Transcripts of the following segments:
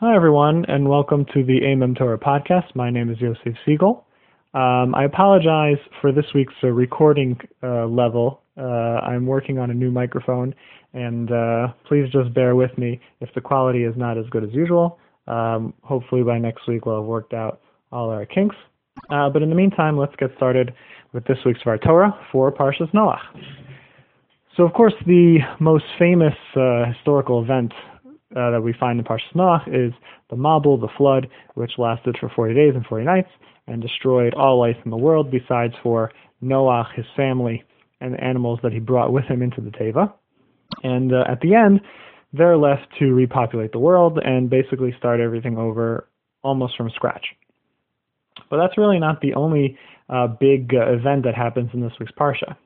Hi, everyone, and welcome to the Aimem Torah podcast. My name is Yosef Siegel. Um, I apologize for this week's uh, recording uh, level. Uh, I'm working on a new microphone, and uh, please just bear with me if the quality is not as good as usual. Um, hopefully, by next week, we'll have worked out all our kinks. Uh, but in the meantime, let's get started with this week's Dvar Torah for Parshas Noach. So, of course, the most famous uh, historical event uh, that we find in Parshas is the Mabul, the flood, which lasted for 40 days and 40 nights and destroyed all life in the world besides for Noach, his family, and the animals that he brought with him into the Teva. And uh, at the end, they're left to repopulate the world and basically start everything over almost from scratch. But that's really not the only uh, big uh, event that happens in this week's Parsha.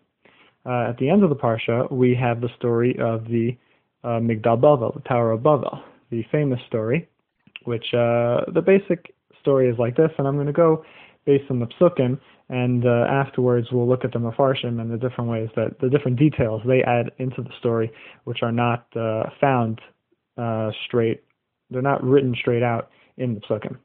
Uh, at the end of the Parsha, we have the story of the uh, Migdal Bavel, the Tower of Bavel, the famous story, which uh, the basic story is like this, and I'm going to go based on the psukim, and uh, afterwards we'll look at the meforshim and the different ways that the different details they add into the story, which are not uh, found uh, straight, they're not written straight out in the psukim.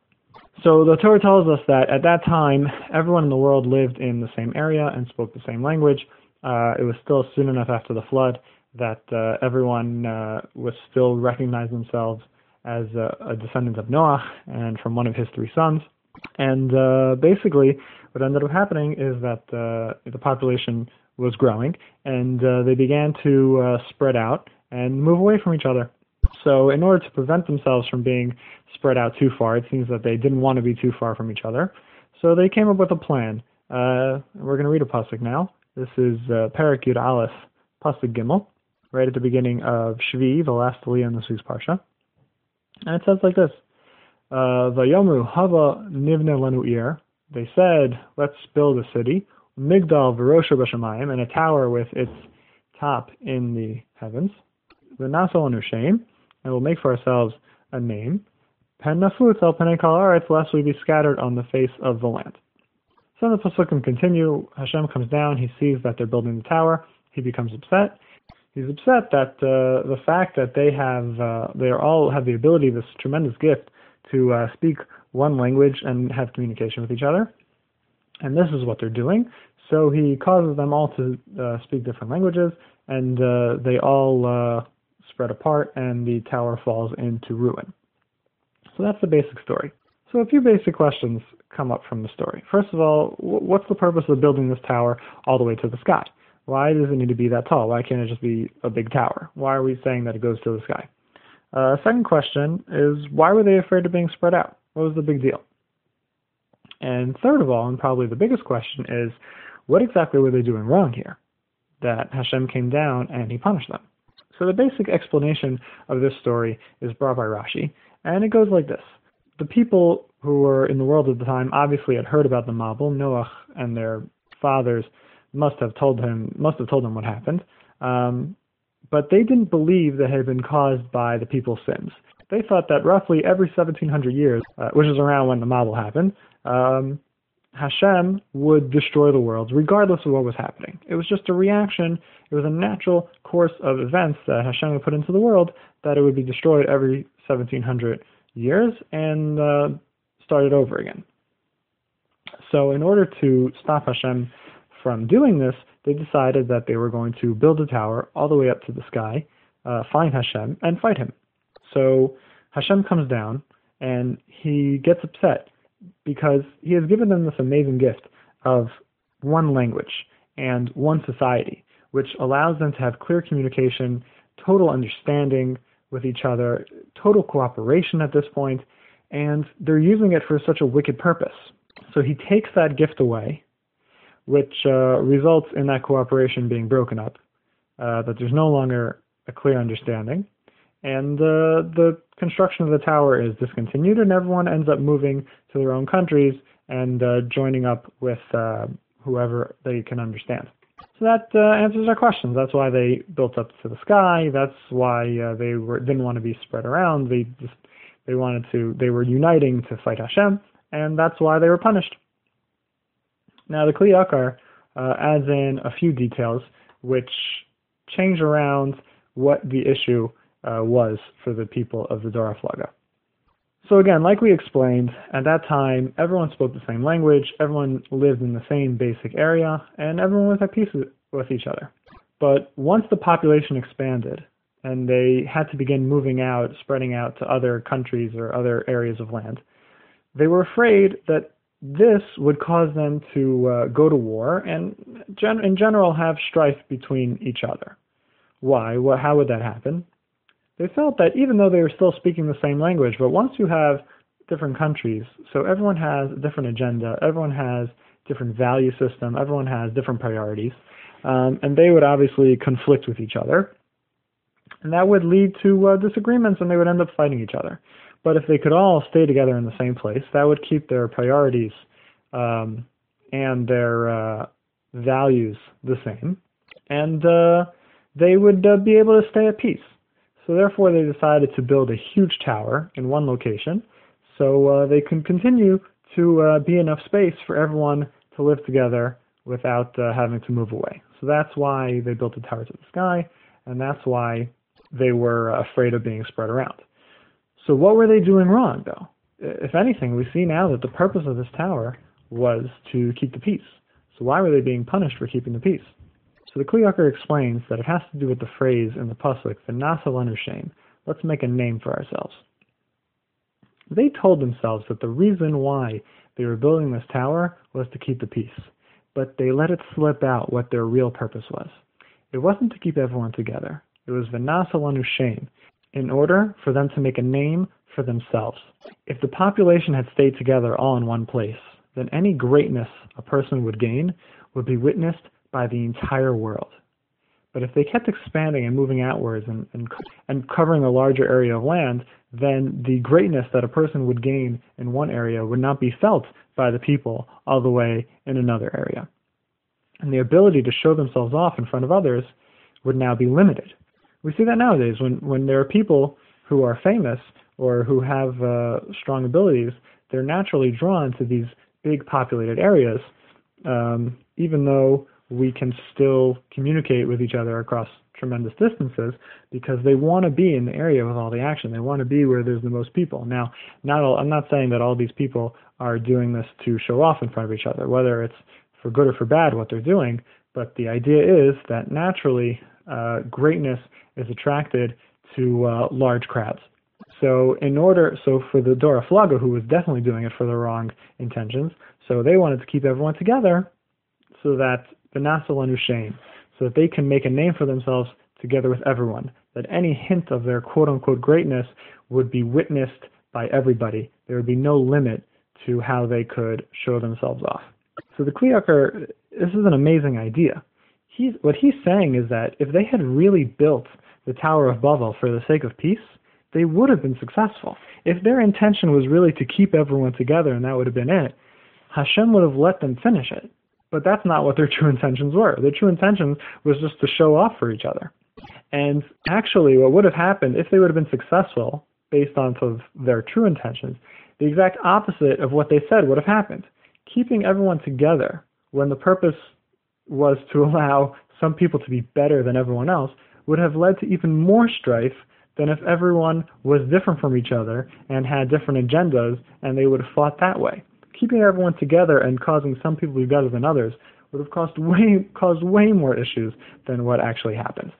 So the Torah tells us that at that time, everyone in the world lived in the same area and spoke the same language. Uh, it was still soon enough after the flood that uh, everyone uh, was still recognizing themselves as a, a, descendant of Noah and from one of his three sons. And uh, basically, what ended up happening is that uh, the population was growing, and uh, they began to uh, spread out and move away from each other. So, in order to prevent themselves from being spread out too far, it seems that they didn't want to be too far from each other. So they came up with a plan. we're going to read a pasuk now. This is uh, Perek Aleph, pasuk Gimel right at the beginning of Shvi, the last aliyah in this week's parsha. And it says like this: uh, Vayomru hava nivne lanu. They said, "Let's build a city, migdal v'rosha b'shamayim, and a tower with its top in the heavens. V'nasal lanu shem, and we'll make for ourselves a name. Pen nafutz al penei kal lest we be scattered on the face of the land." So the Pasukim continue. Hashem comes down. He sees that they're building the tower. He becomes upset he's upset that uh, the fact that they have uh, they all have the ability, this tremendous gift, to uh, speak one language and have communication with each other, and this is what they're doing. So he causes them all to uh, speak different languages, and uh, they all uh, spread apart, and the tower falls into ruin. So that's the basic story. So a few basic questions come up from the story. First of all, what's the purpose of building this tower all the way to the sky? Why does it need to be that tall? Why can't it just be a big tower? Why are we saying that it goes to the sky? Uh, second question is why were they afraid of being spread out? What was the big deal? And third of all, and probably the biggest question is what exactly were they doing wrong here? That Hashem came down and he punished them. So the basic explanation of this story is brought by Rashi, and it goes like this. The people who were in the world at the time obviously had heard about the Mabul, Noah and their fathers must have told him must have told him what happened. Um, but they didn't believe that it had been caused by the people's sins. They thought that roughly every 1700 years, uh, which is around when the Mabul happened, um, Hashem would destroy the world regardless of what was happening. It was just a reaction. It was a natural course of events that Hashem would put into the world that it would be destroyed every 1700 years and uh, started over again. So, in order to stop Hashem from doing this, they decided that they were going to build a tower all the way up to the sky, uh, find Hashem, and fight him. So Hashem comes down and he gets upset because he has given them this amazing gift of one language and one society, which allows them to have clear communication, total understanding with each other, total cooperation at this point, and they're using it for such a wicked purpose. So he takes that gift away which uh, results in that cooperation being broken up, uh, that there's no longer a clear understanding, and uh, the construction of the tower is discontinued, and everyone ends up moving to their own countries and uh, joining up with uh, whoever they can understand. So that uh, answers our questions. That's why they built up to the sky. That's why they were, didn't want to be spread around. They just they wanted to. They were uniting to fight Hashem, and that's why they were punished. Now, the Kli Yakar uh, adds in a few details which change around what the issue uh, was for the people of the Dor HaFlaga. So again, like we explained, at that time, everyone spoke the same language, everyone lived in the same basic area, and everyone was at peace with each other. But once the population expanded and they had to begin moving out, spreading out to other countries or other areas of land, they were afraid that this would cause them to uh, go to war and, gen- in general, have strife between each other. Why? Well, how would that happen? They felt that even though they were still speaking the same language, but once you have different countries, so everyone has a different agenda, everyone has different value system, everyone has different priorities, um, and they would obviously conflict with each other, and that would lead to uh, disagreements, and they would end up fighting each other. But if they could all stay together in the same place, that would keep their priorities um, and their uh, values the same, and uh, they would uh, be able to stay at peace. So therefore, they decided to build a huge tower in one location, so uh, they can continue to uh, be enough space for everyone to live together without uh, having to move away. So that's why they built the tower to the sky, and that's why they were afraid of being spread around. So what were they doing wrong, though? If anything, we see now that the purpose of this tower was to keep the peace. So why were they being punished for keeping the peace? So the Kli Yakar explains that it has to do with the phrase in the pasuk, "V'nasa lanu shem." Let's make a name for ourselves. They told themselves that the reason why they were building this tower was to keep the peace, but they let it slip out what their real purpose was. It wasn't to keep everyone together. It was v'nasa lanu shem in order for them to make a name for themselves. If the population had stayed together all in one place, then any greatness a person would gain would be witnessed by the entire world. But if they kept expanding and moving outwards and, and, and covering a larger area of land, then the greatness that a person would gain in one area would not be felt by the people all the way in another area. And the ability to show themselves off in front of others would now be limited. We see that nowadays when, when there are people who are famous or who have uh, strong abilities, they're naturally drawn to these big populated areas, um, even though we can still communicate with each other across tremendous distances because they want to be in the area with all the action. They want to be where there's the most people. Now, not all, I'm not saying that all these people are doing this to show off in front of each other, whether it's for good or for bad what they're doing, but the idea is that naturally uh, greatness is attracted to uh, large crowds. So in order, so for the Dor HaFlaga, who was definitely doing it for the wrong intentions, so they wanted to keep everyone together, so that the V'nasa lanu shem, so that they can make a name for themselves together with everyone. That any hint of their quote unquote greatness would be witnessed by everybody. There would be no limit to how they could show themselves off. So the Kli Yakar, this is an amazing idea he's what he's saying is that if they had really built the Tower of Babel for the sake of peace, they would have been successful. If their intention was really to keep everyone together and that would have been it, Hashem would have let them finish it. But that's not what their true intentions were. Their true intentions was just to show off for each other. And actually, what would have happened if they would have been successful based on of their true intentions, the exact opposite of what they said would have happened. Keeping everyone together when the purpose was to allow some people to be better than everyone else would have led to even more strife than if everyone was different from each other and had different agendas and they would have fought that way. Keeping everyone together and causing some people to be better than others would have caused way, caused way more issues than what actually happened.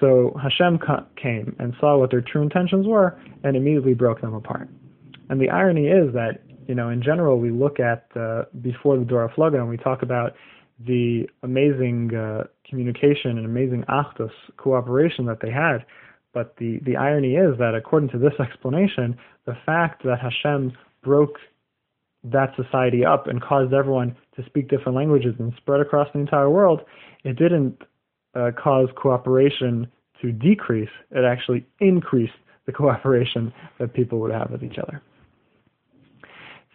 So Hashem came and saw what their true intentions were and immediately broke them apart. And the irony is that, you know, in general, we look at uh, before the Dor HaFlaga and we talk about the amazing uh, communication and amazing achdus cooperation that they had. But the, the irony is that according to this explanation, the fact that Hashem broke that society up and caused everyone to speak different languages and spread across the entire world, it didn't uh, cause cooperation to decrease. It actually increased the cooperation that people would have with each other.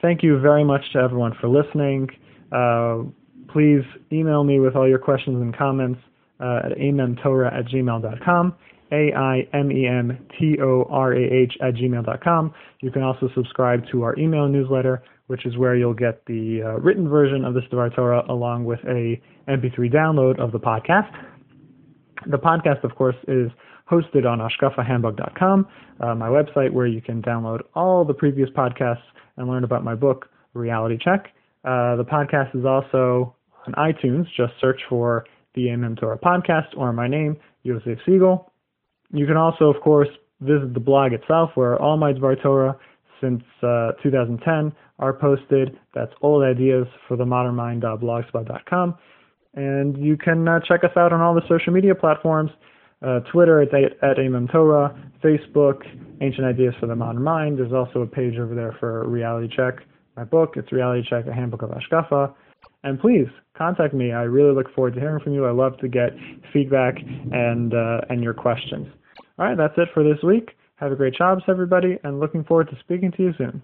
Thank you very much to everyone for listening. Uh, please email me with all your questions and comments uh, at aimemtorah at gmail.com, A-I-M-E-M-T-O-R-A-H at gmail.com. You can also subscribe to our email newsletter, which is where you'll get the uh, written version of this Devar Torah along with a MP3 download of the podcast. The podcast, of course, is hosted on ashkafahandbook.com, uh, my website where you can download all the previous podcasts and learn about my book, Reality Check. Uh, the podcast is also on iTunes. Just search for the MM Torah podcast or my name, Yosef Siegel. You can also, of course, visit the blog itself where all my Dvar Torah since uh, 2010 are posted. That's old ideas for the modern mind.blogspot.com. And you can uh, check us out on all the social media platforms uh, Twitter at, at Torah, Facebook, Ancient Ideas for the Modern Mind. There's also a page over there for Reality Check, my book. It's Reality Check, a handbook of Ashkafa. And please contact me. I really look forward to hearing from you. I love to get feedback and uh, and your questions. All right, that's it for this week. Have a great Shabbos, everybody, and looking forward to speaking to you soon.